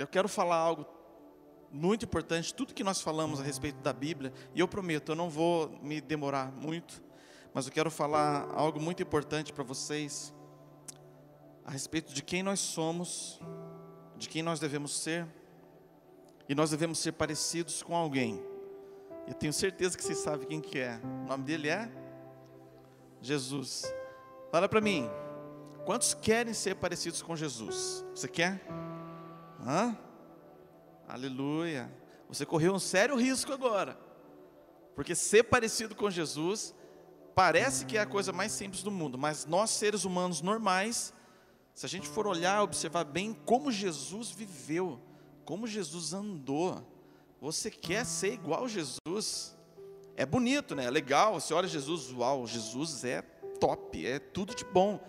eu quero falar algo muito importante, tudo que nós falamos a respeito da Bíblia, e eu prometo, eu não vou me demorar muito, mas eu quero falar algo muito importante para vocês, a respeito de quem nós somos, de quem nós devemos ser, e nós devemos ser parecidos com alguém. Eu tenho certeza que vocês sabem quem que é. O nome dele é Jesus. Fala para mim. Quantos querem ser parecidos com Jesus? Você quer? Hã? Aleluia. Você correu um sério risco agora. Porque ser parecido com Jesus parece que é a coisa mais simples do mundo, mas nós seres humanos normais, se a gente for olhar, observar bem como Jesus viveu, como Jesus andou, você quer ser igual a Jesus? É bonito, né? É legal. Você olha Jesus, uau, Jesus é top, é tudo de bom.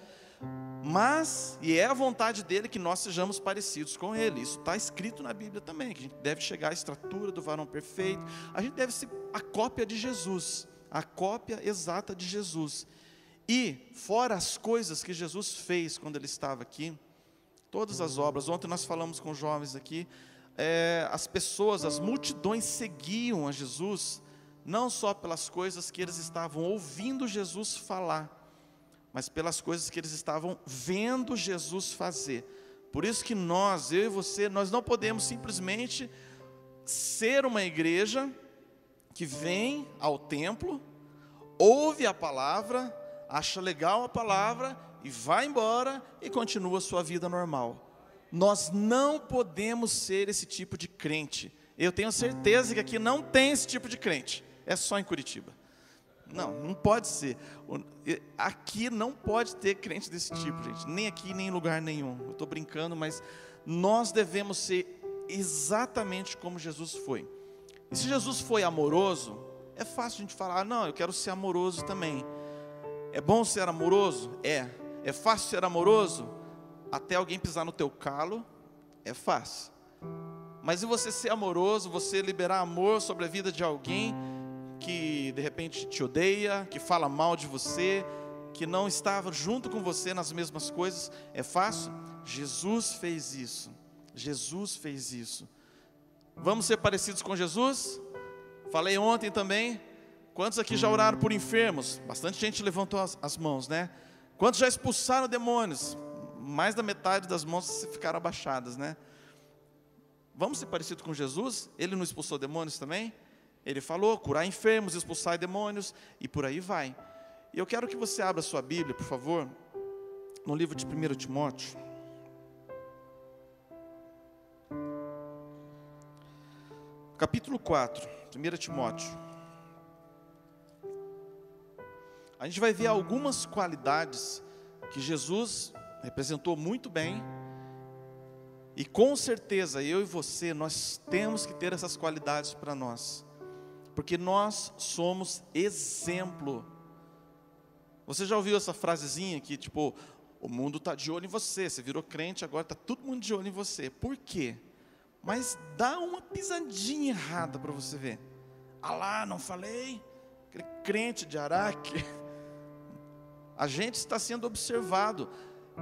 Mas, e é a vontade dele que nós sejamos parecidos com ele. Isso está escrito na Bíblia também, que a gente deve chegar à estrutura do varão perfeito. A gente deve ser a cópia de Jesus, a cópia exata de Jesus. E, fora as coisas que Jesus fez quando ele estava aqui, todas as obras, ontem nós falamos com jovens aqui, é, as pessoas, as multidões seguiam a Jesus, não só pelas coisas que eles estavam ouvindo Jesus falar, mas pelas coisas que eles estavam vendo Jesus fazer. Por isso que nós, eu e você, nós não podemos simplesmente ser uma igreja que vem ao templo, ouve a palavra, acha legal a palavra e vai embora e continua a sua vida normal. Nós não podemos ser esse tipo de crente. Eu tenho certeza que aqui não tem esse tipo de crente. É só em Curitiba. Não, não pode ser. Aqui não pode ter crente desse tipo, gente. Nem aqui, nem em lugar nenhum. Eu estou brincando, mas nós devemos ser exatamente como Jesus foi. E se Jesus foi amoroso, é fácil a gente falar, não, eu quero ser amoroso também. É bom ser amoroso? É. É fácil ser amoroso? Até alguém pisar no teu calo, é fácil. Mas e você ser amoroso, você liberar amor sobre a vida de alguém que de repente te odeia, que fala mal de você, que não estava junto com você nas mesmas coisas, é fácil? Jesus fez isso. Jesus fez isso. Vamos ser parecidos com Jesus? Falei ontem também. Quantos aqui já oraram por enfermos? Bastante gente levantou as, as mãos, né? Quantos já expulsaram demônios? Mais da metade das mãos ficaram abaixadas, né? Vamos ser parecidos com Jesus? Ele não expulsou demônios também? Ele falou: curar enfermos, expulsar demônios e por aí vai. E eu quero que você abra sua Bíblia, por favor, no livro de 1 Timóteo. Capítulo 4, 1 Timóteo. A gente vai ver algumas qualidades que Jesus representou muito bem. E com certeza, eu e você, nós temos que ter essas qualidades para nós porque nós somos exemplo. Você já ouviu essa frasezinha que, tipo, o mundo está de olho em você, você virou crente, agora está todo mundo de olho em você. Por quê? Mas dá uma pisadinha errada para você ver. Ah lá, não falei? Aquele crente de Araque. A gente está sendo observado.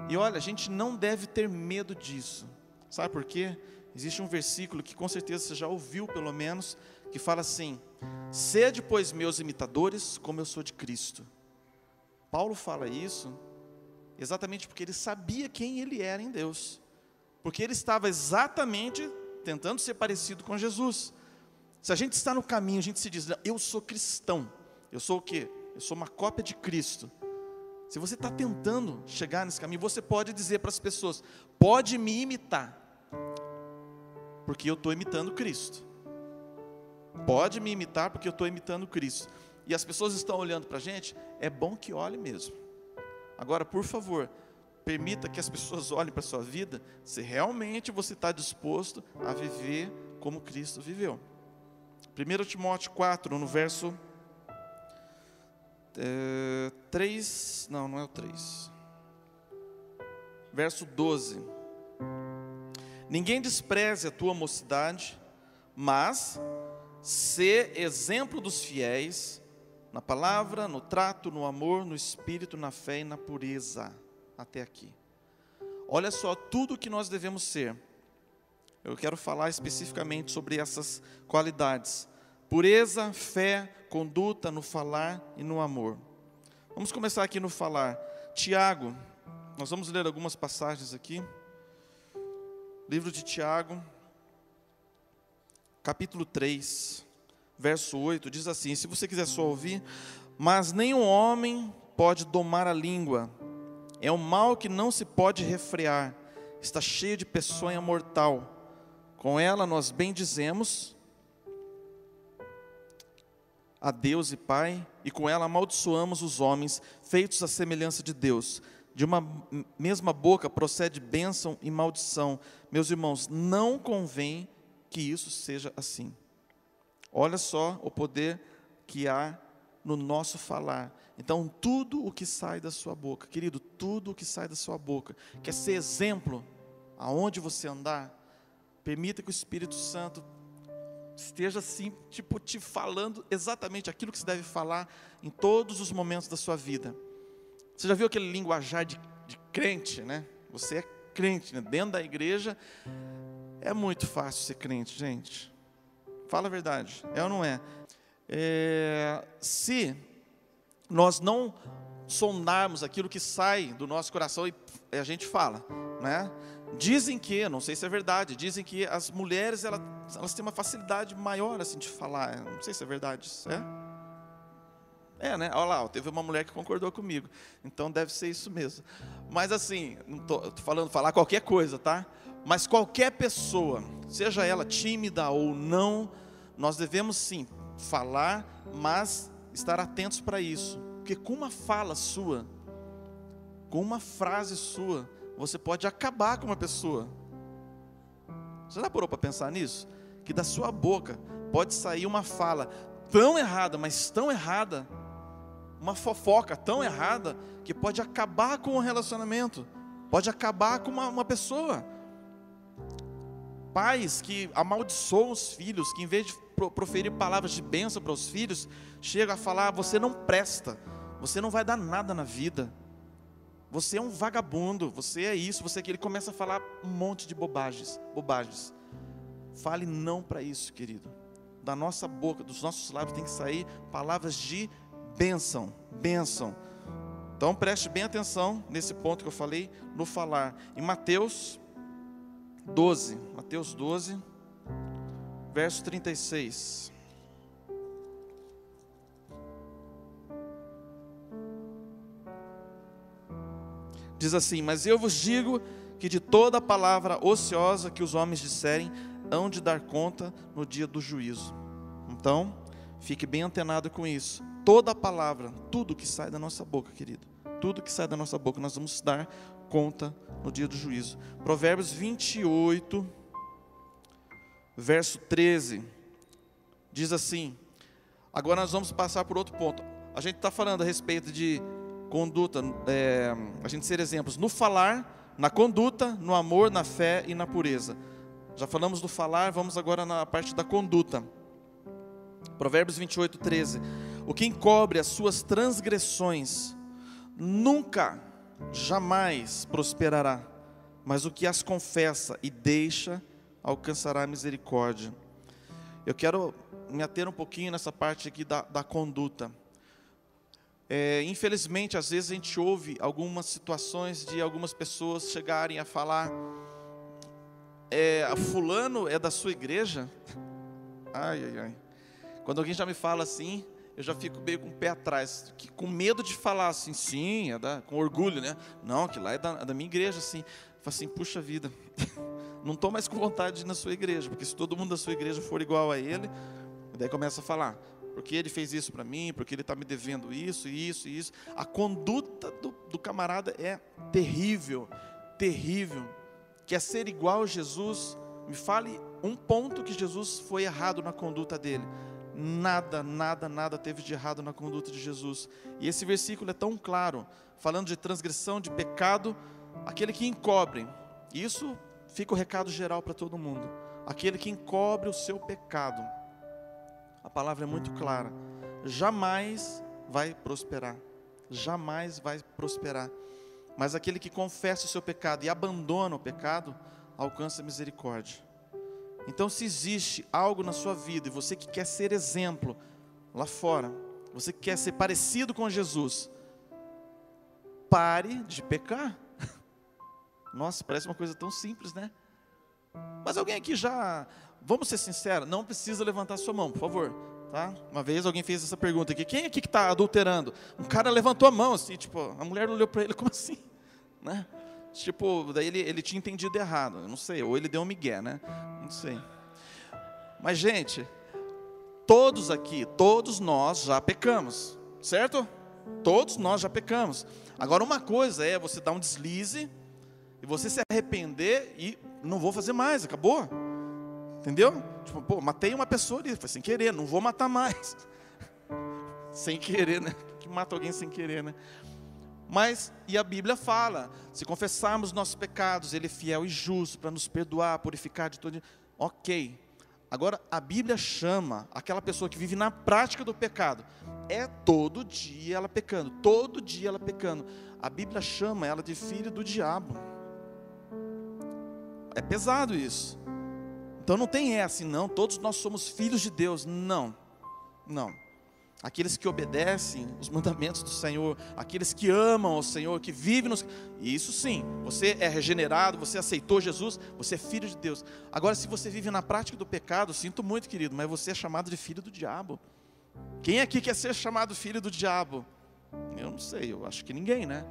E olha, a gente não deve ter medo disso. Sabe por quê? Existe um versículo que com certeza você já ouviu, pelo menos, que fala assim: Sede, pois, meus imitadores, como eu sou de Cristo. Paulo fala isso exatamente porque ele sabia quem ele era em Deus, porque ele estava exatamente tentando ser parecido com Jesus. Se a gente está no caminho, a gente se diz, eu sou cristão, eu sou o quê? Eu sou uma cópia de Cristo. Se você está tentando chegar nesse caminho, você pode dizer para as pessoas: pode me imitar, porque eu estou imitando Cristo. Pode me imitar, porque eu estou imitando Cristo. E as pessoas estão olhando para a gente, é bom que olhe mesmo. Agora, por favor, permita que as pessoas olhem para a sua vida se realmente você está disposto a viver como Cristo viveu. 1 Timóteo 4, no verso é, 3, não, não é o 3. Verso 12. Ninguém despreze a tua mocidade, mas ser exemplo dos fiéis na palavra, no trato, no amor, no espírito, na fé e na pureza. Até aqui. Olha só tudo que nós devemos ser. Eu quero falar especificamente sobre essas qualidades: pureza, fé, conduta no falar e no amor. Vamos começar aqui no falar. Tiago, nós vamos ler algumas passagens aqui. Livro de Tiago, capítulo 3, verso 8, diz assim: se você quiser só ouvir, mas nenhum homem pode domar a língua, é um mal que não se pode refrear, está cheio de peçonha mortal. Com ela nós bendizemos a Deus e Pai, e com ela amaldiçoamos os homens, feitos à semelhança de Deus. De uma mesma boca procede bênção e maldição. Meus irmãos, não convém que isso seja assim. Olha só o poder que há no nosso falar. Então, tudo o que sai da sua boca, querido, tudo o que sai da sua boca, quer ser exemplo aonde você andar, permita que o Espírito Santo esteja assim, tipo, te falando exatamente aquilo que você deve falar em todos os momentos da sua vida. Você já viu aquele linguajar de, de crente, né? Você é crente, né? Dentro da igreja é muito fácil ser crente, gente. Fala a verdade, é ou não é? é se nós não sondarmos aquilo que sai do nosso coração e a gente fala, né? Dizem que, não sei se é verdade, dizem que as mulheres elas, elas têm uma facilidade maior assim de falar. Não sei se é verdade, isso é? É, né? Olha lá, teve uma mulher que concordou comigo. Então deve ser isso mesmo. Mas assim, não tô, falando falar qualquer coisa, tá? Mas qualquer pessoa, seja ela tímida ou não, nós devemos sim falar, mas estar atentos para isso. Porque com uma fala sua, com uma frase sua, você pode acabar com uma pessoa. Você já parou para pensar nisso? Que da sua boca pode sair uma fala tão errada, mas tão errada, uma fofoca tão errada, que pode acabar com o relacionamento, pode acabar com uma, uma pessoa. Pais que amaldiçoam os filhos, que em vez de proferir palavras de bênção para os filhos, chegam a falar: você não presta, você não vai dar nada na vida. Você é um vagabundo, você é isso, você é que ele começa a falar um monte de bobagens, bobagens. Fale não para isso, querido. Da nossa boca, dos nossos lábios tem que sair palavras de bênção, bênção. Então preste bem atenção nesse ponto que eu falei no falar. Em Mateus 12, Mateus 12, verso 36. Diz assim: Mas eu vos digo que de toda palavra ociosa que os homens disserem, hão de dar conta no dia do juízo. Então, fique bem antenado com isso. Toda palavra, tudo que sai da nossa boca, querido, tudo que sai da nossa boca, nós vamos dar conta no dia do juízo. Provérbios 28, verso 13, diz assim: agora nós vamos passar por outro ponto. A gente está falando a respeito de conduta, é, a gente ser exemplos no falar, na conduta, no amor, na fé e na pureza. Já falamos do falar, vamos agora na parte da conduta. Provérbios 28, 13. O que encobre as suas transgressões nunca, jamais prosperará, mas o que as confessa e deixa alcançará a misericórdia. Eu quero me ater um pouquinho nessa parte aqui da, da conduta. É, infelizmente, às vezes a gente ouve algumas situações de algumas pessoas chegarem a falar: é, Fulano é da sua igreja? Ai, ai, ai. Quando alguém já me fala assim, eu já fico meio com o pé atrás, que, com medo de falar assim, sim, é da, com orgulho, né? Não, que lá é da, é da minha igreja, assim. Falo assim, puxa vida, não estou mais com vontade de ir na sua igreja, porque se todo mundo da sua igreja for igual a ele, daí começa a falar, porque ele fez isso para mim, porque ele está me devendo isso, isso e isso. A conduta do, do camarada é terrível, terrível. Quer ser igual a Jesus? Me fale um ponto que Jesus foi errado na conduta dele. Nada, nada, nada teve de errado na conduta de Jesus. E esse versículo é tão claro, falando de transgressão, de pecado, aquele que encobre. Isso fica o recado geral para todo mundo. Aquele que encobre o seu pecado a palavra é muito clara. Jamais vai prosperar. Jamais vai prosperar. Mas aquele que confessa o seu pecado e abandona o pecado, alcança misericórdia. Então, se existe algo na sua vida e você que quer ser exemplo lá fora, você que quer ser parecido com Jesus, pare de pecar. Nossa, parece uma coisa tão simples, né? Mas alguém aqui já, vamos ser sinceros, não precisa levantar sua mão, por favor. Tá? Uma vez alguém fez essa pergunta aqui: quem aqui que está adulterando? Um cara levantou a mão assim, tipo, a mulher olhou para ele, como assim? Né? Tipo, daí ele, ele tinha entendido errado, não sei, ou ele deu um migué, né? Não sei. Mas, gente, todos aqui, todos nós já pecamos, certo? Todos nós já pecamos. Agora, uma coisa é você dar um deslize e você se arrepender e não vou fazer mais, acabou. Entendeu? Tipo, pô, matei uma pessoa ali, foi sem querer, não vou matar mais. sem querer, né? Que mata alguém sem querer, né? Mas, e a Bíblia fala: se confessarmos nossos pecados, Ele é fiel e justo para nos perdoar, purificar de todo. Ok. Agora, a Bíblia chama aquela pessoa que vive na prática do pecado, é todo dia ela pecando, todo dia ela pecando. A Bíblia chama ela de filho do diabo. É pesado isso. Então não tem essa, não, todos nós somos filhos de Deus. Não, não aqueles que obedecem os mandamentos do Senhor, aqueles que amam o Senhor, que vivem nos. Isso sim, você é regenerado, você aceitou Jesus, você é filho de Deus. Agora, se você vive na prática do pecado, sinto muito, querido, mas você é chamado de filho do diabo. Quem aqui quer ser chamado filho do diabo? Eu não sei, eu acho que ninguém, né?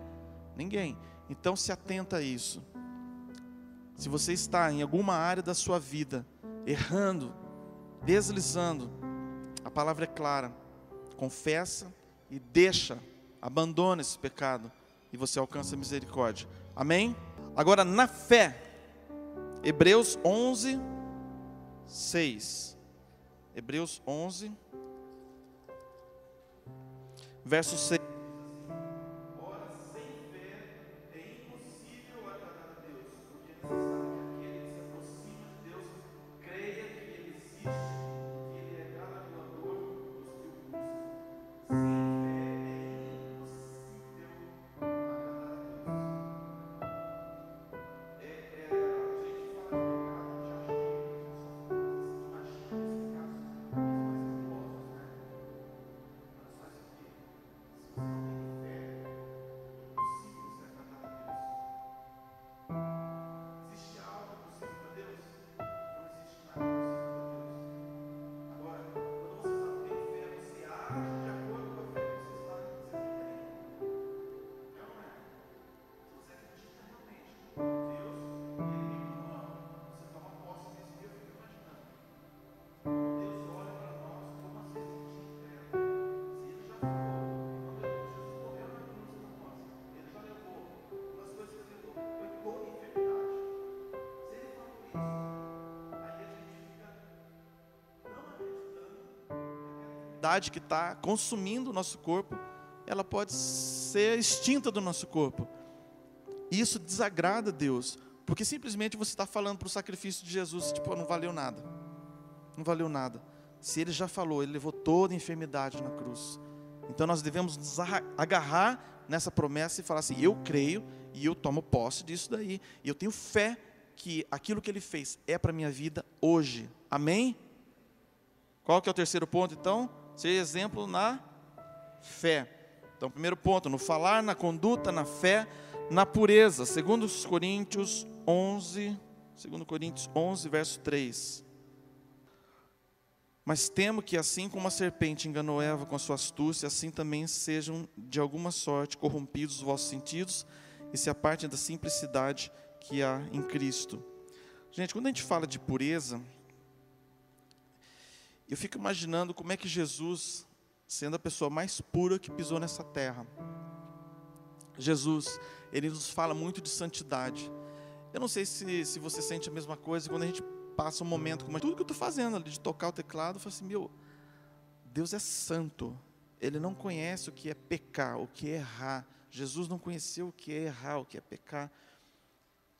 Ninguém. Então se atenta a isso. Se você está em alguma área da sua vida errando, deslizando, a palavra é clara confessa e deixa, abandona esse pecado e você alcança a misericórdia. Amém? Agora, na fé, Hebreus 11, 6. Hebreus 11, verso 6. Enfermidade que está consumindo o nosso corpo, ela pode ser extinta do nosso corpo. E isso desagrada a Deus, porque simplesmente você está falando para o sacrifício de Jesus, tipo, não valeu nada. Não valeu nada. Se ele já falou, ele levou toda a enfermidade na cruz. Então nós devemos nos agarrar nessa promessa e falar assim: eu creio e eu tomo posse disso daí. E eu tenho fé que aquilo que ele fez é para a minha vida hoje. Amém? Qual que é o terceiro ponto então? Ser exemplo na fé. Então, primeiro ponto, no falar, na conduta, na fé, na pureza. Segundo os Coríntios 11, segundo Coríntios 11, verso 3. Mas temo que assim como a serpente enganou Eva com a sua astúcia, assim também sejam de alguma sorte corrompidos os vossos sentidos e se apartem da simplicidade que há em Cristo. Gente, quando a gente fala de pureza, eu fico imaginando como é que Jesus, sendo a pessoa mais pura que pisou nessa terra, Jesus, ele nos fala muito de santidade. Eu não sei se, se você sente a mesma coisa quando a gente passa um momento como tudo que eu estou fazendo ali, de tocar o teclado, eu falo assim, meu, Deus é santo. Ele não conhece o que é pecar, o que é errar. Jesus não conheceu o que é errar, o que é pecar.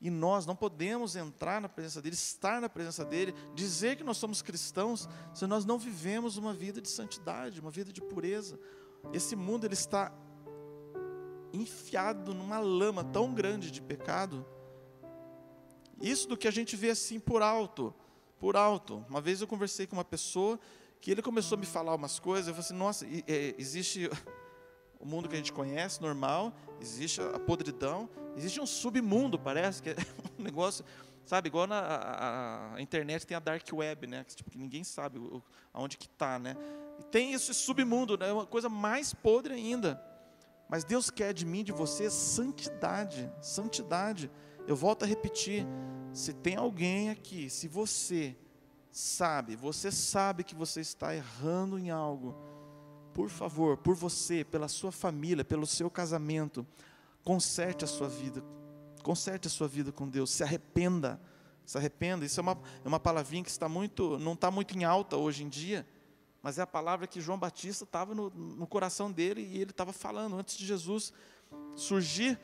E nós não podemos entrar na presença dele, estar na presença dele, dizer que nós somos cristãos, se nós não vivemos uma vida de santidade, uma vida de pureza. Esse mundo ele está enfiado numa lama tão grande de pecado. Isso do que a gente vê assim por alto, por alto. Uma vez eu conversei com uma pessoa que ele começou a me falar umas coisas, eu falei assim, nossa, existe o mundo que a gente conhece, normal, existe a podridão, existe um submundo, parece, que é um negócio, sabe, igual na a, a internet tem a dark web, né, que, tipo, que ninguém sabe aonde que está, né, e tem esse submundo, né, uma coisa mais podre ainda, mas Deus quer de mim, de você, santidade, santidade, eu volto a repetir, se tem alguém aqui, se você sabe, você sabe que você está errando em algo, por favor, por você, pela sua família, pelo seu casamento, conserte a sua vida, conserte a sua vida com Deus, se arrependa, se arrependa. Isso é uma, é uma palavrinha que está muito, não está muito em alta hoje em dia, mas é a palavra que João Batista estava no, no coração dele e ele estava falando antes de Jesus surgir.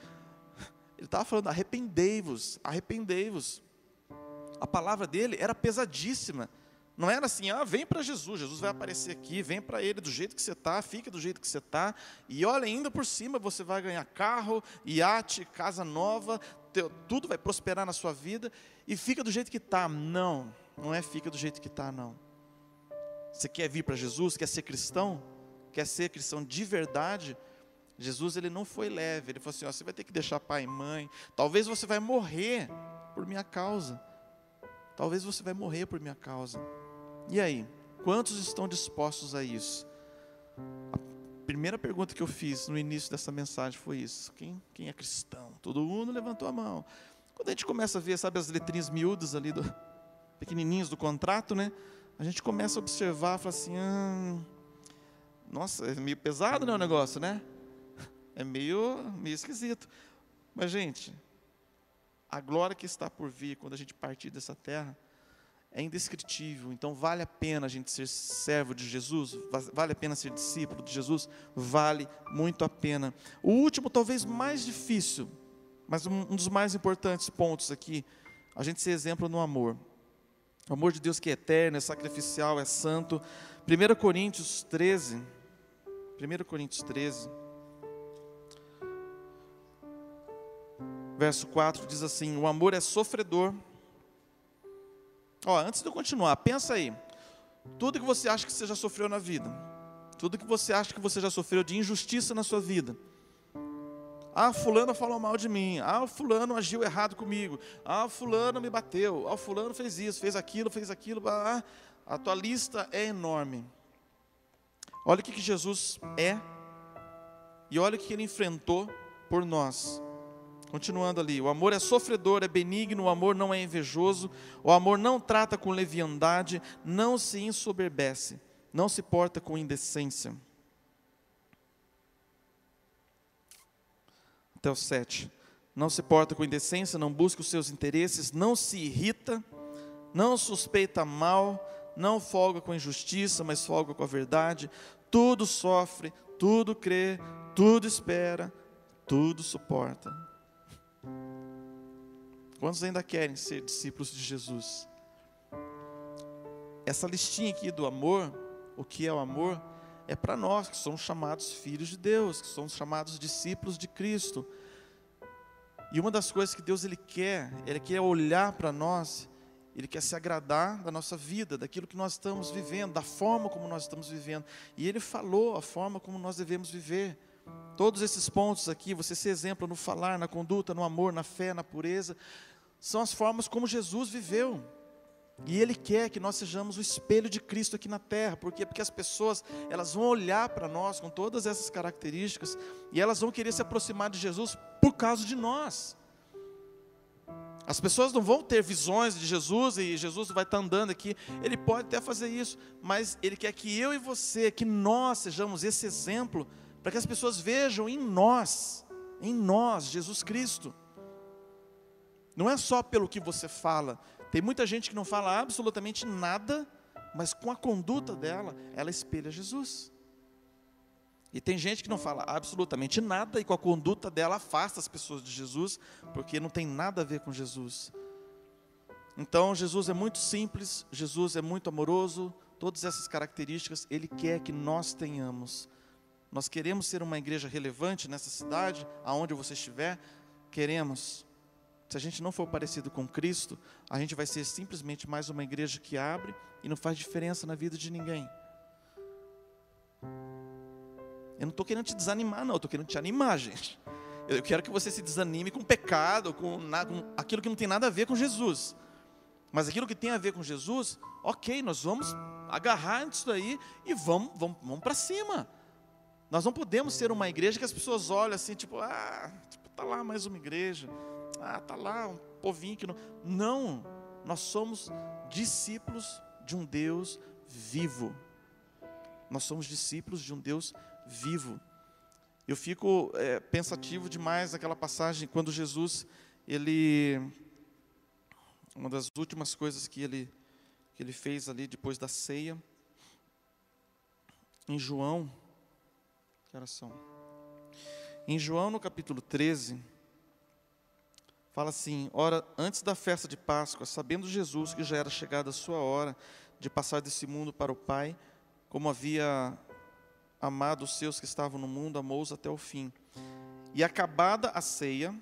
Ele estava falando: arrependei-vos, arrependei-vos. A palavra dele era pesadíssima. Não era assim, ah, vem para Jesus, Jesus vai aparecer aqui, vem para Ele do jeito que você está, fica do jeito que você está, e olha, ainda por cima você vai ganhar carro, iate, casa nova, teu, tudo vai prosperar na sua vida, e fica do jeito que está. Não, não é fica do jeito que está, não. Você quer vir para Jesus, quer ser cristão, quer ser cristão de verdade, Jesus ele não foi leve, ele falou assim: ó, você vai ter que deixar pai e mãe, talvez você vai morrer por minha causa, talvez você vai morrer por minha causa. E aí, quantos estão dispostos a isso? A primeira pergunta que eu fiz no início dessa mensagem foi isso: quem, quem é cristão? Todo mundo levantou a mão. Quando a gente começa a ver, sabe, as letrinhas miúdas ali, do, pequenininhos do contrato, né? A gente começa a observar, fala assim: ah, nossa, é meio pesado, né, o negócio, né? É meio, meio esquisito. Mas, gente, a glória que está por vir quando a gente partir dessa terra é indescritível. Então vale a pena a gente ser servo de Jesus, vale a pena ser discípulo de Jesus, vale muito a pena. O último, talvez mais difícil, mas um dos mais importantes pontos aqui, a gente ser exemplo no amor. O amor de Deus que é eterno, é sacrificial, é santo. 1 Coríntios 13, 1 Coríntios 13, verso 4 diz assim: O amor é sofredor Ó, antes de eu continuar, pensa aí. Tudo que você acha que você já sofreu na vida, tudo que você acha que você já sofreu de injustiça na sua vida. Ah, fulano falou mal de mim. Ah, fulano agiu errado comigo. Ah, fulano me bateu. Ah, fulano fez isso, fez aquilo, fez aquilo. Ah, a tua lista é enorme. Olha o que Jesus é e olha o que ele enfrentou por nós. Continuando ali, o amor é sofredor, é benigno, o amor não é invejoso, o amor não trata com leviandade, não se ensoberbece, não se porta com indecência. Até o 7. Não se porta com indecência, não busca os seus interesses, não se irrita, não suspeita mal, não folga com injustiça, mas folga com a verdade, tudo sofre, tudo crê, tudo espera, tudo suporta. Quantos ainda querem ser discípulos de Jesus? Essa listinha aqui do amor, o que é o amor, é para nós que somos chamados filhos de Deus, que somos chamados discípulos de Cristo. E uma das coisas que Deus ele quer, ele quer olhar para nós, ele quer se agradar da nossa vida, daquilo que nós estamos vivendo, da forma como nós estamos vivendo. E ele falou a forma como nós devemos viver. Todos esses pontos aqui, você ser exemplo no falar, na conduta, no amor, na fé, na pureza, são as formas como Jesus viveu. E Ele quer que nós sejamos o espelho de Cristo aqui na terra. Por quê? Porque as pessoas, elas vão olhar para nós com todas essas características e elas vão querer se aproximar de Jesus por causa de nós. As pessoas não vão ter visões de Jesus e Jesus vai estar andando aqui. Ele pode até fazer isso, mas Ele quer que eu e você, que nós sejamos esse exemplo para que as pessoas vejam em nós, em nós, Jesus Cristo. Não é só pelo que você fala. Tem muita gente que não fala absolutamente nada, mas com a conduta dela, ela espelha Jesus. E tem gente que não fala absolutamente nada e com a conduta dela afasta as pessoas de Jesus, porque não tem nada a ver com Jesus. Então, Jesus é muito simples, Jesus é muito amoroso, todas essas características Ele quer que nós tenhamos. Nós queremos ser uma igreja relevante nessa cidade, aonde você estiver, queremos. Se a gente não for parecido com Cristo, a gente vai ser simplesmente mais uma igreja que abre e não faz diferença na vida de ninguém. Eu não estou querendo te desanimar, não, estou querendo te animar, gente. Eu quero que você se desanime com pecado, com, com aquilo que não tem nada a ver com Jesus. Mas aquilo que tem a ver com Jesus, ok, nós vamos agarrar isso daí e vamos, vamos, vamos para cima. Nós não podemos ser uma igreja que as pessoas olham assim, tipo, ah, tipo, tá lá mais uma igreja. Ah, tá lá um povinho que não. Não, nós somos discípulos de um Deus vivo. Nós somos discípulos de um Deus vivo. Eu fico é, pensativo demais naquela passagem quando Jesus, ele, uma das últimas coisas que ele, que ele fez ali depois da ceia, em João, oração? Em João no capítulo 13, fala assim: Ora, antes da festa de Páscoa, sabendo Jesus que já era chegada a sua hora de passar desse mundo para o Pai, como havia amado os seus que estavam no mundo, amou-os até o fim. E acabada a ceia,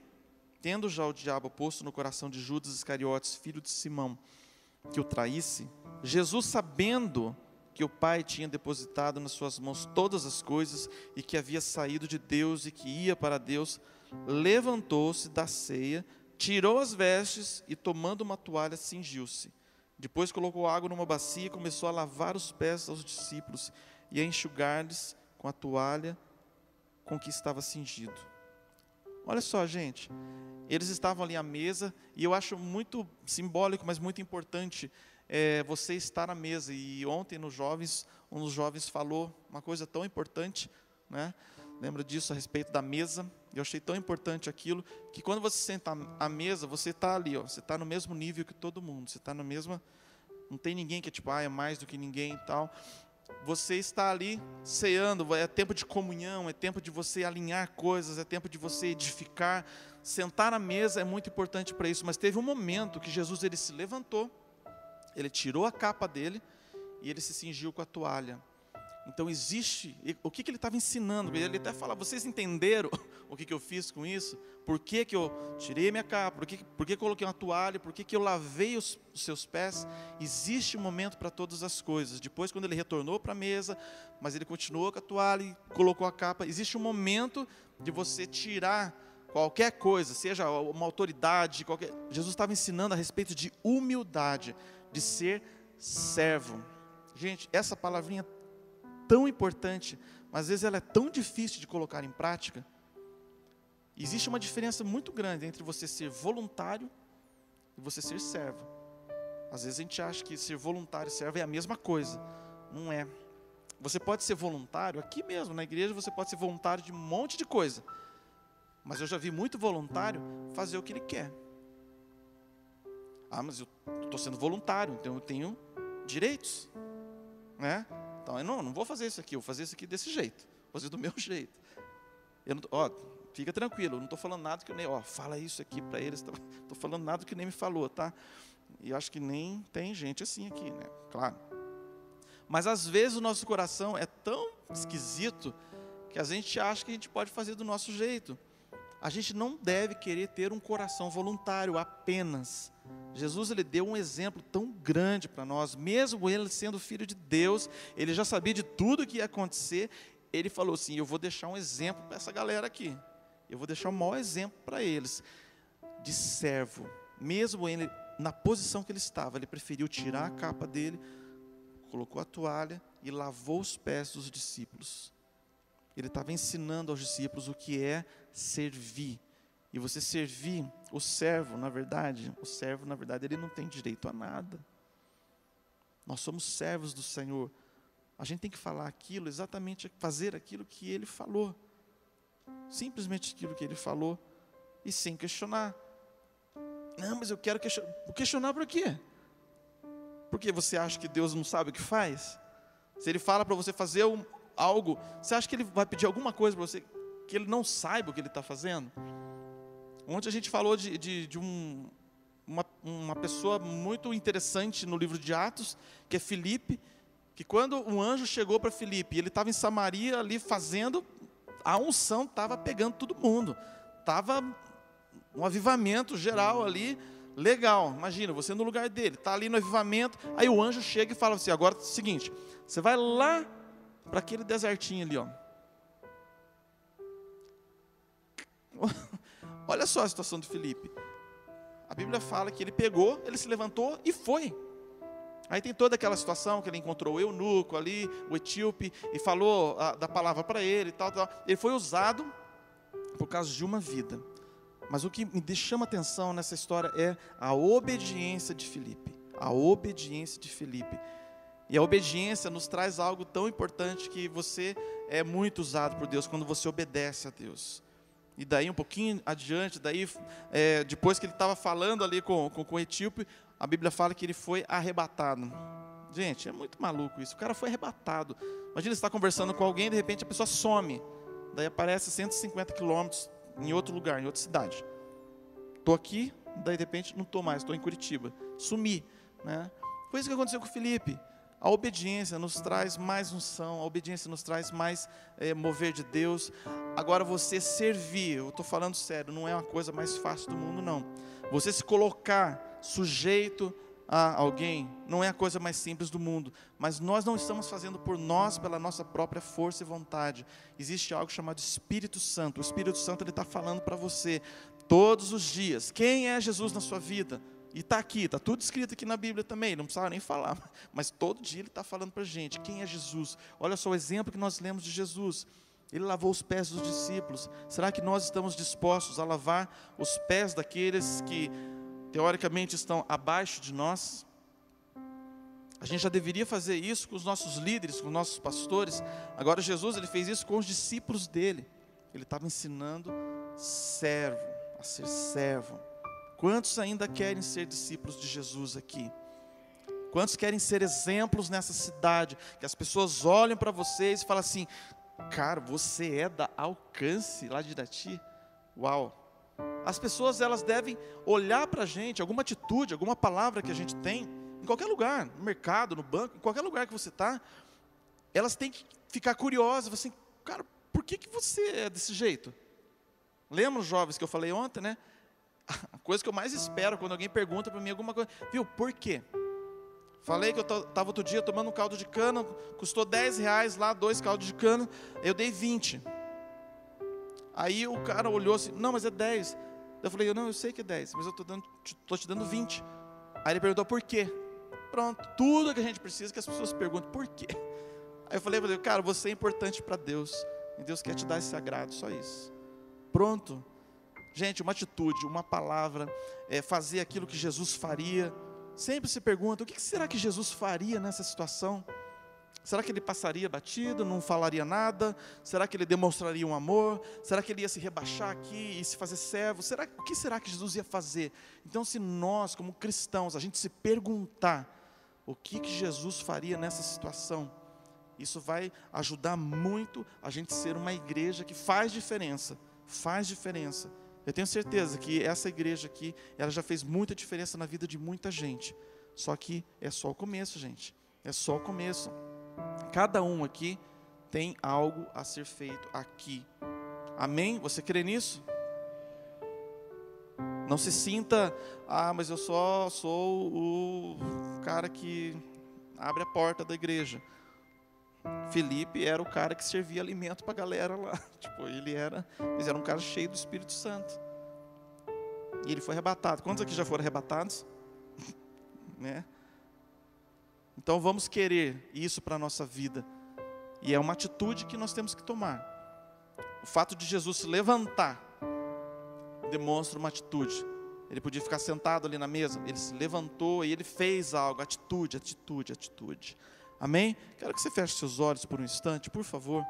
tendo já o diabo posto no coração de Judas Iscariotes, filho de Simão, que o traísse, Jesus, sabendo que o Pai tinha depositado nas suas mãos todas as coisas e que havia saído de Deus e que ia para Deus, levantou-se da ceia, tirou as vestes e, tomando uma toalha, cingiu-se. Depois colocou água numa bacia e começou a lavar os pés aos discípulos e a enxugar-lhes com a toalha com que estava cingido. Olha só, gente, eles estavam ali à mesa e eu acho muito simbólico, mas muito importante é, você estar à mesa. E ontem nos jovens, um dos jovens falou uma coisa tão importante, né? Lembra disso a respeito da mesa? Eu achei tão importante aquilo que quando você senta à mesa, você está ali, ó, você está no mesmo nível que todo mundo, você está na mesma, não tem ninguém que é tipo, ah, é mais do que ninguém e tal você está ali ceando, é tempo de comunhão, é tempo de você alinhar coisas, é tempo de você edificar. Sentar à mesa é muito importante para isso, mas teve um momento que Jesus ele se levantou, ele tirou a capa dele e ele se cingiu com a toalha. Então existe, o que, que ele estava ensinando? Ele até fala, vocês entenderam o que, que eu fiz com isso? Por que, que eu tirei minha capa? Por que, por que coloquei uma toalha? Por que, que eu lavei os, os seus pés? Existe um momento para todas as coisas. Depois, quando ele retornou para a mesa, mas ele continuou com a toalha e colocou a capa, existe um momento de você tirar qualquer coisa, seja uma autoridade, qualquer... Jesus estava ensinando a respeito de humildade, de ser servo. Gente, essa palavrinha tão importante, mas às vezes ela é tão difícil de colocar em prática. Existe uma diferença muito grande entre você ser voluntário e você ser servo. Às vezes a gente acha que ser voluntário e servo é a mesma coisa. Não é. Você pode ser voluntário, aqui mesmo, na igreja, você pode ser voluntário de um monte de coisa. Mas eu já vi muito voluntário fazer o que ele quer. Ah, mas eu estou sendo voluntário, então eu tenho direitos. Né? Então, eu não, não vou fazer isso aqui, eu vou fazer isso aqui desse jeito, vou fazer do meu jeito. Eu não, ó, fica tranquilo, eu não estou falando nada que eu nem, ó, fala isso aqui para eles, estou falando nada que nem me falou, tá? E acho que nem tem gente assim aqui, né? Claro. Mas às vezes o nosso coração é tão esquisito que a gente acha que a gente pode fazer do nosso jeito. A gente não deve querer ter um coração voluntário apenas. Jesus ele deu um exemplo tão grande para nós, mesmo ele sendo filho de Deus, ele já sabia de tudo que ia acontecer. Ele falou assim: Eu vou deixar um exemplo para essa galera aqui. Eu vou deixar o maior exemplo para eles de servo. Mesmo ele na posição que ele estava, ele preferiu tirar a capa dele, colocou a toalha e lavou os pés dos discípulos. Ele estava ensinando aos discípulos o que é servir. E você servir o servo, na verdade, o servo, na verdade, ele não tem direito a nada. Nós somos servos do Senhor. A gente tem que falar aquilo, exatamente fazer aquilo que ele falou. Simplesmente aquilo que ele falou e sem questionar. Não, mas eu quero questionar. Questionar por quê? Porque você acha que Deus não sabe o que faz? Se ele fala para você fazer algo, você acha que ele vai pedir alguma coisa para você que ele não saiba o que ele está fazendo? Ontem a gente falou de, de, de um, uma, uma pessoa muito interessante no livro de Atos, que é Filipe, que quando um anjo chegou para Filipe, ele estava em Samaria ali fazendo, a unção estava pegando todo mundo, estava Um avivamento geral ali, legal. Imagina, você no lugar dele, está ali no avivamento, aí o anjo chega e fala assim: agora é o seguinte, você vai lá para aquele desertinho ali, ó. Olha só a situação de Felipe. A Bíblia fala que ele pegou, ele se levantou e foi. Aí tem toda aquela situação que ele encontrou o eunuco ali, o etíope, e falou a, da palavra para ele e tal, tal. Ele foi usado por causa de uma vida. Mas o que me chama atenção nessa história é a obediência de Filipe. A obediência de Filipe. E a obediência nos traz algo tão importante que você é muito usado por Deus quando você obedece a Deus. E daí um pouquinho adiante, daí é, depois que ele estava falando ali com, com, com o etíope, a Bíblia fala que ele foi arrebatado. Gente, é muito maluco isso. O cara foi arrebatado. Imagina você estar tá conversando com alguém, de repente a pessoa some. Daí aparece 150 quilômetros em outro lugar, em outra cidade. Estou aqui, daí de repente não estou mais, estou em Curitiba. Sumi. Né? Foi isso que aconteceu com o Felipe. A obediência nos traz mais unção, a obediência nos traz mais é, mover de Deus. Agora, você servir, eu estou falando sério, não é uma coisa mais fácil do mundo, não. Você se colocar sujeito a alguém não é a coisa mais simples do mundo, mas nós não estamos fazendo por nós, pela nossa própria força e vontade. Existe algo chamado Espírito Santo. O Espírito Santo ele está falando para você todos os dias. Quem é Jesus na sua vida? E está aqui, está tudo escrito aqui na Bíblia também, não precisava nem falar, mas todo dia ele está falando para a gente quem é Jesus. Olha só o exemplo que nós lemos de Jesus. Ele lavou os pés dos discípulos. Será que nós estamos dispostos a lavar os pés daqueles que teoricamente estão abaixo de nós? A gente já deveria fazer isso com os nossos líderes, com os nossos pastores. Agora Jesus ele fez isso com os discípulos dele. Ele estava ensinando servo a ser servo. Quantos ainda querem ser discípulos de Jesus aqui? Quantos querem ser exemplos nessa cidade? Que as pessoas olhem para vocês e falem assim: Cara, você é da alcance lá de Irati? Uau! As pessoas elas devem olhar para a gente, alguma atitude, alguma palavra que a gente tem, em qualquer lugar, no mercado, no banco, em qualquer lugar que você está, elas têm que ficar curiosas, assim, cara, por que, que você é desse jeito? Lembra os jovens que eu falei ontem, né? A coisa que eu mais espero quando alguém pergunta para mim alguma coisa, viu, por quê? Falei que eu estava outro dia tomando um caldo de cana, custou 10 reais lá, dois caldos de cana, eu dei 20. Aí o cara olhou assim, não, mas é 10. Eu falei, não, eu sei que é 10, mas eu estou te, dando 20. Aí ele perguntou por quê? Pronto, tudo que a gente precisa é que as pessoas perguntam por quê. Aí eu falei cara, você é importante para Deus. E Deus quer te dar esse agrado, só isso. Pronto, Gente, uma atitude, uma palavra, é, fazer aquilo que Jesus faria. Sempre se pergunta: o que será que Jesus faria nessa situação? Será que ele passaria batido, não falaria nada? Será que ele demonstraria um amor? Será que ele ia se rebaixar aqui e se fazer servo? Será, o que será que Jesus ia fazer? Então, se nós, como cristãos, a gente se perguntar o que, que Jesus faria nessa situação, isso vai ajudar muito a gente ser uma igreja que faz diferença. Faz diferença eu tenho certeza que essa igreja aqui, ela já fez muita diferença na vida de muita gente. Só que é só o começo, gente. É só o começo. Cada um aqui tem algo a ser feito aqui. Amém? Você crê nisso? Não se sinta, ah, mas eu só sou o cara que abre a porta da igreja. Felipe era o cara que servia alimento para a galera lá. Tipo, ele era, mas era um cara cheio do Espírito Santo. E ele foi arrebatado. Quantos aqui já foram arrebatados? né? Então vamos querer isso para a nossa vida. E é uma atitude que nós temos que tomar. O fato de Jesus se levantar demonstra uma atitude. Ele podia ficar sentado ali na mesa, ele se levantou e ele fez algo, atitude, atitude, atitude. Amém? Quero que você feche seus olhos por um instante, por favor.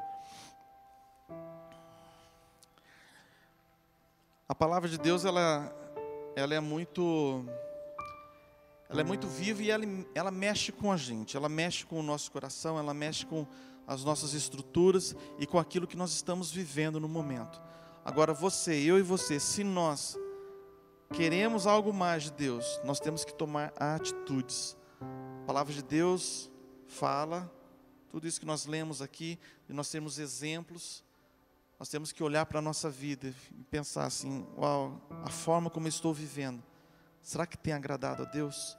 A palavra de Deus, ela, ela é muito, ela é muito viva e ela, ela mexe com a gente, ela mexe com o nosso coração, ela mexe com as nossas estruturas e com aquilo que nós estamos vivendo no momento. Agora, você, eu e você, se nós queremos algo mais de Deus, nós temos que tomar atitudes. A palavra de Deus fala, tudo isso que nós lemos aqui, de nós sermos exemplos, nós temos que olhar para a nossa vida e pensar assim: uau, a forma como eu estou vivendo, será que tem agradado a Deus?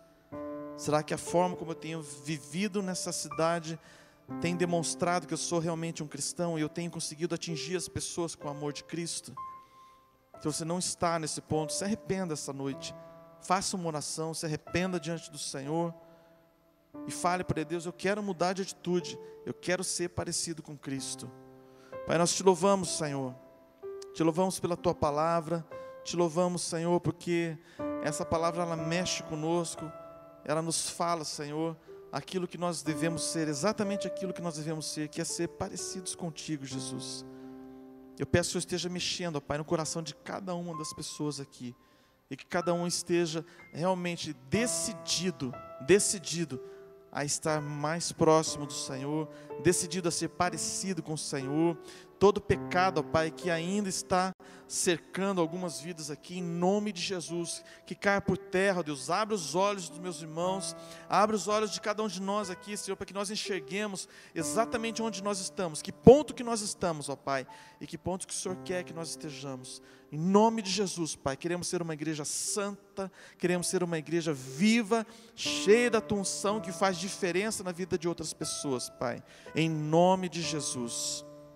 Será que a forma como eu tenho vivido nessa cidade tem demonstrado que eu sou realmente um cristão e eu tenho conseguido atingir as pessoas com o amor de Cristo? Se você não está nesse ponto, se arrependa essa noite. Faça uma oração, se arrependa diante do Senhor e fale para Deus: Eu quero mudar de atitude, eu quero ser parecido com Cristo. Pai, nós te louvamos, Senhor, te louvamos pela tua palavra, te louvamos, Senhor, porque essa palavra ela mexe conosco ela nos fala, Senhor, aquilo que nós devemos ser, exatamente aquilo que nós devemos ser, que é ser parecidos contigo, Jesus. Eu peço que o Senhor esteja mexendo, ó Pai, no coração de cada uma das pessoas aqui, e que cada um esteja realmente decidido, decidido a estar mais próximo do Senhor, decidido a ser parecido com o Senhor, todo pecado, ó Pai, que ainda está cercando algumas vidas aqui, em nome de Jesus, que caia por terra, ó Deus, abre os olhos dos meus irmãos, abre os olhos de cada um de nós aqui, Senhor, para que nós enxerguemos exatamente onde nós estamos, que ponto que nós estamos, ó Pai, e que ponto que o Senhor quer que nós estejamos. Em nome de Jesus, Pai, queremos ser uma igreja santa, queremos ser uma igreja viva, cheia da tua unção, que faz diferença na vida de outras pessoas, Pai. Em nome de Jesus